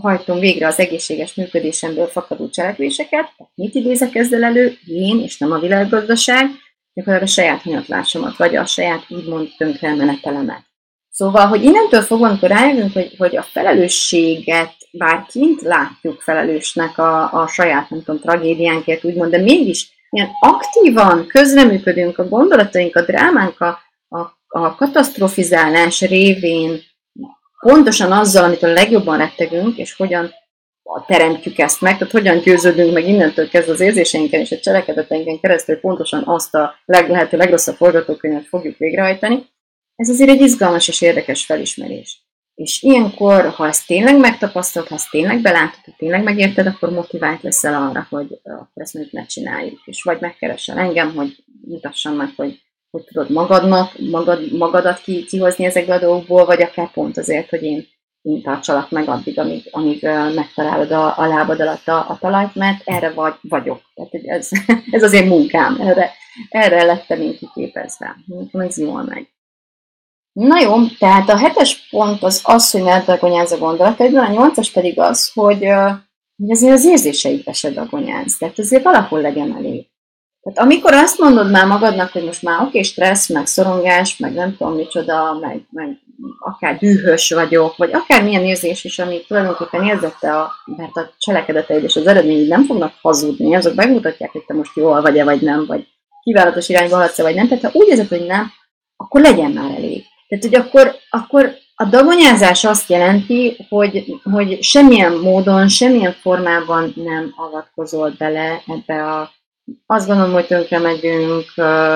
hajtom végre az egészséges működésemből fakadó cselekvéseket, mit idézek ezzel elő? Én, és nem a világgazdaság, gyakorlatilag a saját hanyatlásomat, vagy a saját úgymond tönkre menetelemet. Szóval, hogy innentől fogva, amikor rájövünk, hogy, hogy a felelősséget bár kint látjuk felelősnek a, a saját, nem tudom, tragédiánkért, úgymond, de mégis ilyen aktívan közreműködünk a gondolataink, a drámánk, a, a, a katasztrofizálás révén pontosan azzal, amit a legjobban rettegünk, és hogyan teremtjük ezt meg, tehát hogyan győződünk meg innentől kezdve az érzéseinken és a cselekedeteinken keresztül pontosan azt a leg, lehető legrosszabb forgatókönyvet fogjuk végrehajtani, ez azért egy izgalmas és érdekes felismerés. És ilyenkor, ha ezt tényleg megtapasztalt, ha ezt tényleg belátod, ha tényleg megérted, akkor motivált leszel arra, hogy akkor ezt mondjuk ne csináljuk. És vagy megkeresel engem, hogy mutassam meg, hogy hogy tudod magadnak, magad, magadat ki, kihozni ezekből a dolgokból, vagy akár pont azért, hogy én tartsalak meg addig, amíg, amíg megtalálod a, a lábad alatt a, a talajt, mert erre vagy, vagyok. Tehát ez, (laughs) ez az én munkám, erre, erre lettem én kiképezve. Ez jól megy. Na jó, tehát a hetes pont az az, hogy ne dagonyázz a gondolataidban, a nyolcas pedig az, hogy, hogy azért az érzéseidbe se dagonyázz. Tehát azért valahol legyen elég. Tehát amikor azt mondod már magadnak, hogy most már oké, stressz, meg szorongás, meg nem tudom micsoda, meg, meg akár dühös vagyok, vagy akár milyen érzés is, ami tulajdonképpen érzette, a, mert a cselekedeteid és az eredményed nem fognak hazudni, azok megmutatják, hogy te most jól vagy-e, vagy nem, vagy kívánatos irányba haladsz vagy nem. Tehát ha úgy érzed, hogy nem, akkor legyen már elég. Tehát, hogy akkor, akkor a dagonyázás azt jelenti, hogy, hogy semmilyen módon, semmilyen formában nem avatkozol bele ebbe a azt gondolom, hogy tönkre megyünk,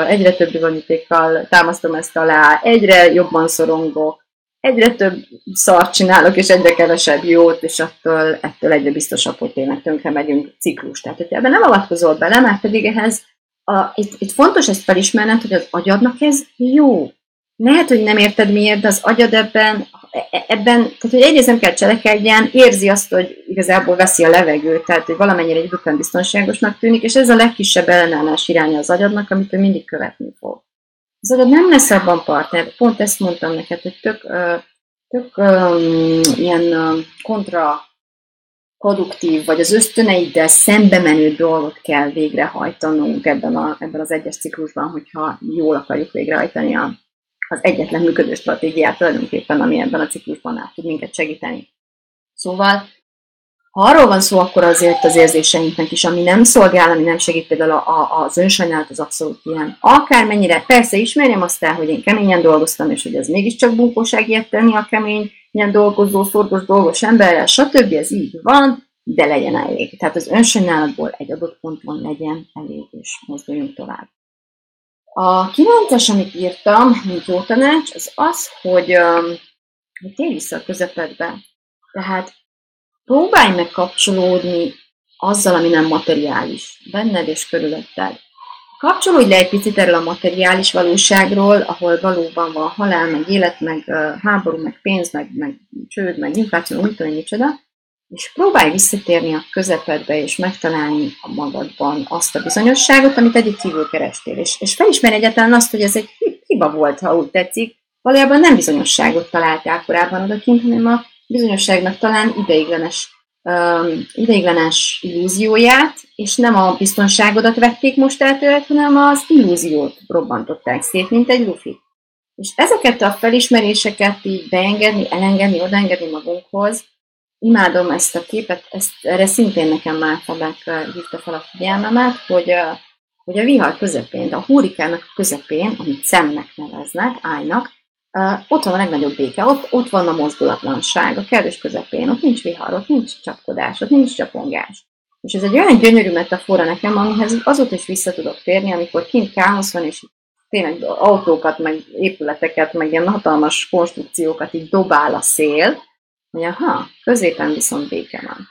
egyre több bizonyítékkal támasztom ezt alá, egyre jobban szorongok, egyre több szart csinálok, és egyre kevesebb jót, és attól, ettől egyre biztosabb, hogy tényleg tönkre megyünk ciklus. Tehát, hogy ebben nem avatkozol bele, mert pedig ehhez a, itt, itt fontos ezt felismerned, hogy az agyadnak ez jó. Lehet, hogy nem érted miért, de az agyad ebben, e, ebben tehát hogy egyrészt nem kell cselekedjen, érzi azt, hogy igazából veszi a levegőt, tehát hogy valamennyire egyébként biztonságosnak tűnik, és ez a legkisebb ellenállás iránya az agyadnak, amit ő mindig követni fog. Az agyad nem lesz abban partner, pont ezt mondtam neked, hogy tök, tök um, ilyen kontra produktív, vagy az ösztöneiddel szembe menő dolgot kell végrehajtanunk ebben, a, ebben az egyes ciklusban, hogyha jól akarjuk végrehajtani a, az egyetlen működő stratégiát tulajdonképpen, ami ebben a ciklusban át tud minket segíteni. Szóval, ha arról van szó, akkor azért az érzéseinknek is, ami nem szolgál, ami nem segít, például a, a, az önsajnálat az abszolút ilyen. Akármennyire, persze ismerjem azt el, hogy én keményen dolgoztam, és hogy ez mégiscsak bunkóság ilyet tenni a kemény, ilyen dolgozó, szorgos, dolgos emberrel, stb. Ez így van, de legyen elég. Tehát az önsajnálatból egy adott ponton legyen elég, és mozduljunk tovább. A kilences, amit írtam, mint jó tanács, az az, hogy, hogy térj vissza a közepedbe. Tehát próbálj meg kapcsolódni azzal, ami nem materiális, benned és körülötted. Kapcsolódj le egy picit erről a materiális valóságról, ahol valóban van halál, meg élet, meg háború, meg pénz, meg, meg csőd, meg infláció, úgy tudom, micsoda, és próbálj visszatérni a közepedbe, és megtalálni a magadban azt a bizonyosságot, amit egyik kívül kerestél. És, és felismerj egyáltalán azt, hogy ez egy hiba volt, ha úgy tetszik. Valójában nem bizonyosságot találtál korábban odakint, hanem a bizonyosságnak talán ideiglenes, um, ideiglenes illúzióját, és nem a biztonságodat vették most el tőled, hanem az illúziót robbantották szét, mint egy lufi. És ezeket a felismeréseket így beengedni, elengedni, odaengedni magunkhoz, imádom ezt a képet, ezt, erre szintén nekem már Fabek hívta fel a figyelmemet, hogy, hogy a vihar közepén, a hurikának közepén, amit szemnek neveznek, ájnak, ott van a legnagyobb béke, ott, ott van a mozdulatlanság, a kerülés közepén, ott nincs vihar, ott nincs csapkodás, ott nincs csapongás. És ez egy olyan gyönyörű metafora nekem, amihez azóta is vissza tudok térni, amikor kint káosz van, és tényleg autókat, meg épületeket, meg ilyen hatalmas konstrukciókat így dobál a szél, hogy aha, középen viszont béke van.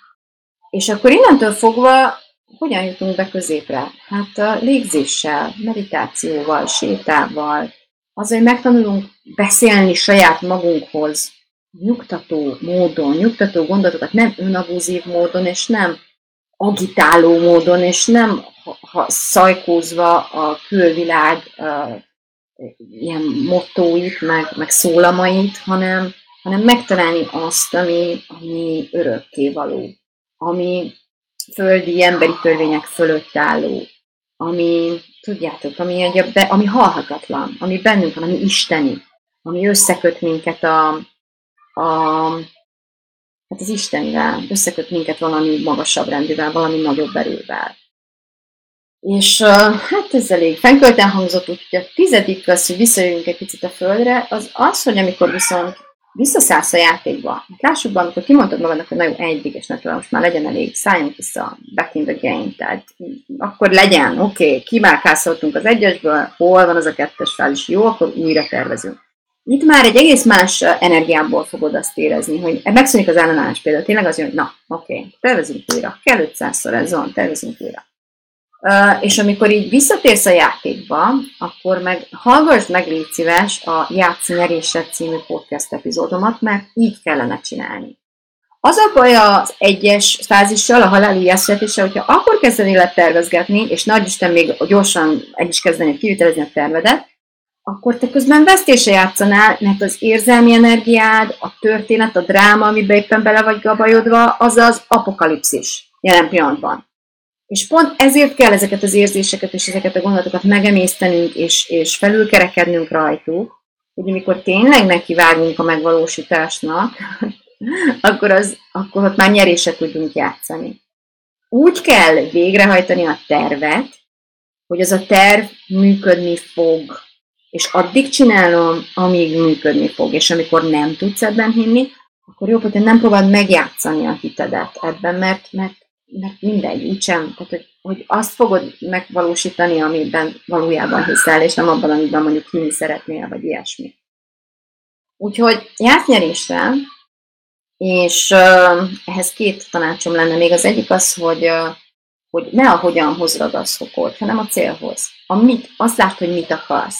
És akkor innentől fogva hogyan jutunk be középre? Hát a légzéssel, meditációval, sétával, az, hogy megtanulunk beszélni saját magunkhoz, nyugtató módon, nyugtató gondolatokat, nem önabúzív módon, és nem agitáló módon, és nem ha, ha szajkózva a külvilág uh, ilyen mottóit, meg, meg szólamait, hanem, hanem megtalálni azt, ami, ami örökké való, ami földi emberi törvények fölött álló, ami, tudjátok, ami, egy, ami halhatatlan, ami bennünk van, ami isteni, ami összeköt minket a, a hát az Istenivel, összeköt minket valami magasabb rendűvel, valami nagyobb erővel. És hát ez elég fenkölten hangzott, úgyhogy a tizedik az, hogy visszajövünk egy picit a földre, az az, hogy amikor viszont visszaszállsz a játékba. Hát lássuk be, amikor kimondtad magadnak, hogy nagyon egydig, és ne most már legyen elég, szálljunk vissza back in the game, tehát akkor legyen, oké, okay, kimákászoltunk az egyesből, hol van az a kettes fázis, jó, akkor újra tervezünk. Itt már egy egész más energiából fogod azt érezni, hogy megszűnik az ellenállás például, tényleg az, hogy na, oké, okay, tervezünk újra, kell 500-szor ez van, tervezünk újra és amikor így visszatérsz a játékba, akkor meg hallgass meg, légy szíves, a Játsz Nyerésed című podcast epizódomat, mert így kellene csinálni. Az a baj az egyes fázissal, a halál újjászületéssel, hogyha akkor kezdeni le tervezgetni, és nagy Isten még gyorsan egy is kezdeni kivitelezni a tervedet, akkor te közben vesztése játszanál, mert az érzelmi energiád, a történet, a dráma, amiben éppen bele vagy gabajodva, az az apokalipszis jelen pillanatban. És pont ezért kell ezeket az érzéseket és ezeket a gondolatokat megemésztenünk és, és felülkerekednünk rajtuk, hogy amikor tényleg nekivágunk a megvalósításnak, (laughs) akkor, az, akkor ott már nyerése tudjunk játszani. Úgy kell végrehajtani a tervet, hogy az a terv működni fog. És addig csinálom, amíg működni fog. És amikor nem tudsz ebben hinni, akkor jobb, hogy nem próbáld megjátszani a hitedet ebben, mert, mert mert mindegy, úgysem, tehát hogy, hogy azt fogod megvalósítani, amiben valójában hiszel, és nem abban, amiben mondjuk hinni szeretnél, vagy ilyesmi. Úgyhogy nyerésre, és uh, ehhez két tanácsom lenne. Még az egyik az, hogy, uh, hogy ne a hogyanhoz ragaszkodj, hanem a célhoz. A mit, azt lát, hogy mit akarsz.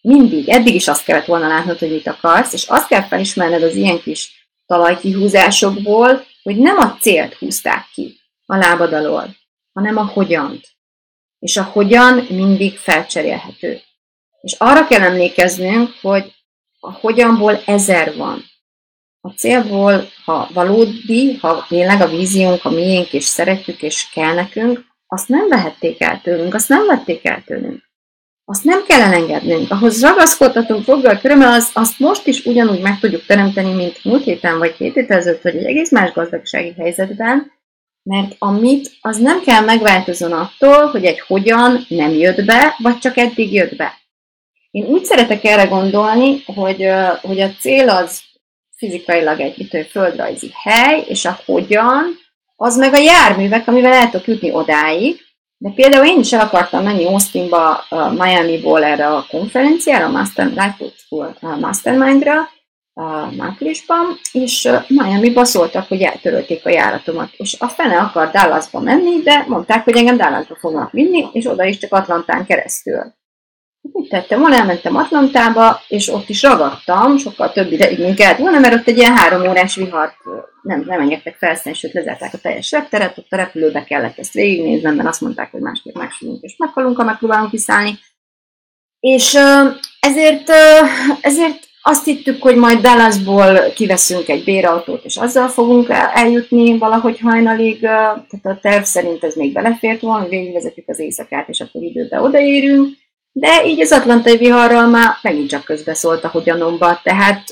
Mindig, eddig is azt kellett volna látnod, hogy mit akarsz, és azt kell felismerned az ilyen kis talajkihúzásokból, hogy nem a célt húzták ki, a lábad alól, hanem a hogyant. És a hogyan mindig felcserélhető. És arra kell emlékeznünk, hogy a hogyanból ezer van. A célból, ha valódi, ha tényleg a víziónk, a miénk, és szeretjük, és kell nekünk, azt nem vehették el tőlünk, azt nem vették el tőlünk. Azt nem kell elengednünk. Ahhoz ragaszkodhatunk foggal körülbelül, az, azt most is ugyanúgy meg tudjuk teremteni, mint múlt héten vagy két héten ezelőtt, vagy egy egész más gazdasági helyzetben, mert a mit, az nem kell megváltozon attól, hogy egy hogyan nem jött be, vagy csak eddig jött be. Én úgy szeretek erre gondolni, hogy, hogy a cél az fizikailag egy itt, földrajzi hely, és a hogyan, az meg a járművek, amivel el tudok jutni odáig. De például én is el akartam menni Austinba, Miami-ból erre a konferenciára, a Master, Life School Mastermindra, májusban, és Miami-ba szóltak, hogy eltörölték a járatomat, és a fene akar Dallasba menni, de mondták, hogy engem Dallasba fognak vinni, és oda is csak Atlantán keresztül. Mit tettem volna? Elmentem Atlantába, és ott is ragadtam, sokkal több ideig, mint kellett volna, mert ott egy ilyen három órás vihart nem, nem engedtek felszállni, sőt lezárták a teljes repteret, ott a repülőbe kellett ezt végignéznem, mert azt mondták, hogy másképp megsülünk és meghalunk, ha megpróbálunk kiszállni. És ezért, ezért azt hittük, hogy majd Dallasból kiveszünk egy bérautót, és azzal fogunk eljutni valahogy hajnalig, tehát a terv szerint ez még belefért volna, végigvezetjük az éjszakát, és akkor időbe odaérünk, de így az atlantai viharral már megint csak közbeszólt a hogyanomba, tehát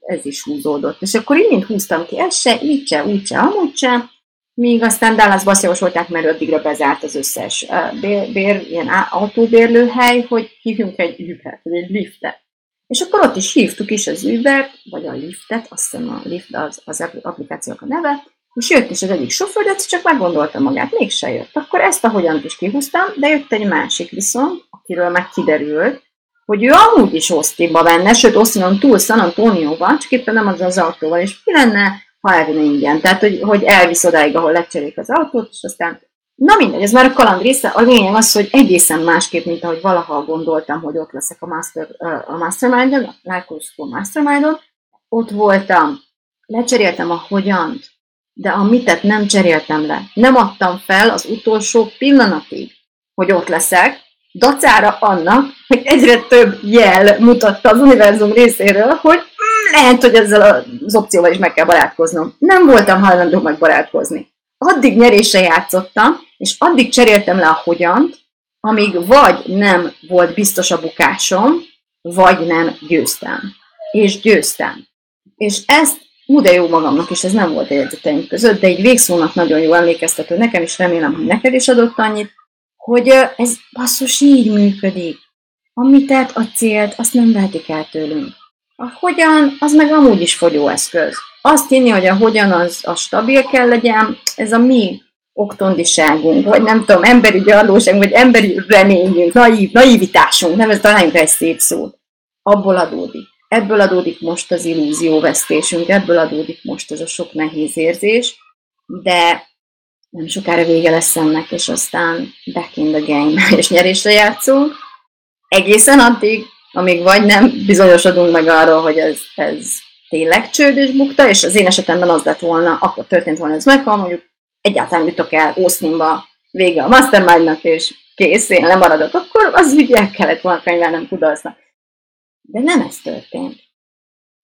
ez is húzódott. És akkor így mind húztam ki, ez se, így se, úgy se, amúgy se, míg aztán Dallasba azt javasolták, mert addigra bezárt az összes bér, bér, ilyen autóbérlőhely, hogy hívjunk egy Uber-t, vagy egy liftet. És akkor ott is hívtuk is az Uber-t, vagy a liftet, azt hiszem a lift az, az applikációk a neve, és jött is az egyik sofőr, de csak meggondolta magát, mégse jött. Akkor ezt a hogyan is kihúztam, de jött egy másik viszont, akiről meg kiderült, hogy ő amúgy is Austinba menne, sőt Austinon túl San Antonioban, csak éppen nem az az autóval, és mi lenne, ha elvinne ingyen. Tehát, hogy, hogy elvisz odáig, ahol lecserélik az autót, és aztán Na mindegy, ez már a kaland része. A lényeg az, hogy egészen másképp, mint ahogy valaha gondoltam, hogy ott leszek a, master, a Mastermind-on, a Life School Mastermind-on. Ott voltam, lecseréltem a hogyant, de a mitet nem cseréltem le. Nem adtam fel az utolsó pillanatig, hogy ott leszek, dacára annak, hogy egyre több jel mutatta az univerzum részéről, hogy lehet, hogy ezzel az opcióval is meg kell barátkoznom. Nem voltam hajlandó megbarátkozni. Addig nyerésre játszottam, és addig cseréltem le a hogyant, amíg vagy nem volt biztos a bukásom, vagy nem győztem. És győztem. És ezt de jó magamnak is, ez nem volt a jegyzeteim között, de egy végszónak nagyon jó emlékeztető nekem, is remélem, hogy neked is adott annyit, hogy ez basszus így működik. A tett, a célt, azt nem vehetik el tőlünk. A hogyan, az meg amúgy is fogyóeszköz. Azt hinni, hogy a hogyan az a stabil kell legyen, ez a mi oktondiságunk, vagy nem tudom, emberi gyarlóságunk, vagy emberi reményünk, naív, naivitásunk, nem, ez találjunk egy szép szót. Abból adódik. Ebből adódik most az illúzióvesztésünk, ebből adódik most ez a sok nehéz érzés, de nem sokára vége lesz ennek, és aztán back in the game, (laughs) és nyerésre játszunk. Egészen addig, amíg vagy nem bizonyosodunk meg arról, hogy ez, ez tényleg csőd és bukta, és az én esetemben az lett volna, akkor történt volna ez meg, ha mondjuk egyáltalán jutok el Austinba, vége a mastermindnak, és kész, én lemaradok, akkor az úgy el kellett volna könyvelnem kudarcnak. De nem ez történt.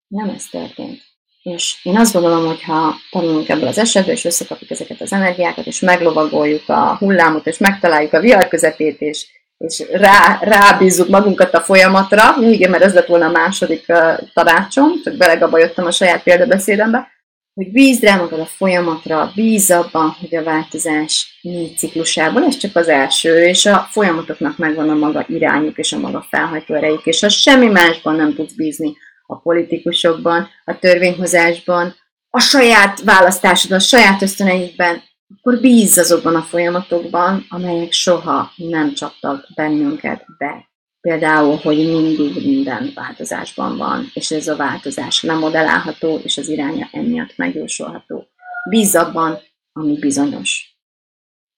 Nem ez történt. És én azt gondolom, hogy ha tanulunk ebből az esetből, és összekapjuk ezeket az energiákat, és meglovagoljuk a hullámot, és megtaláljuk a vihar közepét, és, és rá, rábízzuk magunkat a folyamatra, igen, mert ez lett volna a második uh, tanácsom, csak belegabajottam a saját példabeszédembe, hogy bízd rá magad a folyamatra, bíz abban, hogy a változás négy ciklusában, ez csak az első, és a folyamatoknak megvan a maga irányuk és a maga felhajtó erejük, és ha semmi másban nem tudsz bízni, a politikusokban, a törvényhozásban, a saját választásodon, a saját ösztöneidben, akkor bízz azokban a folyamatokban, amelyek soha nem csaptak bennünket be. Például, hogy mindig minden változásban van, és ez a változás nem modellálható és az iránya emiatt megjósolható. Bízz abban, ami bizonyos.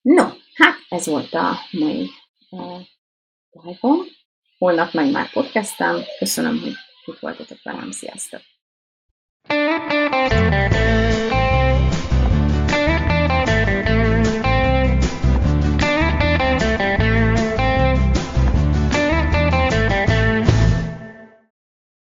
No, hát ez volt a mai uh, live-om. Holnap meg már podcastem. Köszönöm, hogy itt voltatok velem. Sziasztok! thank you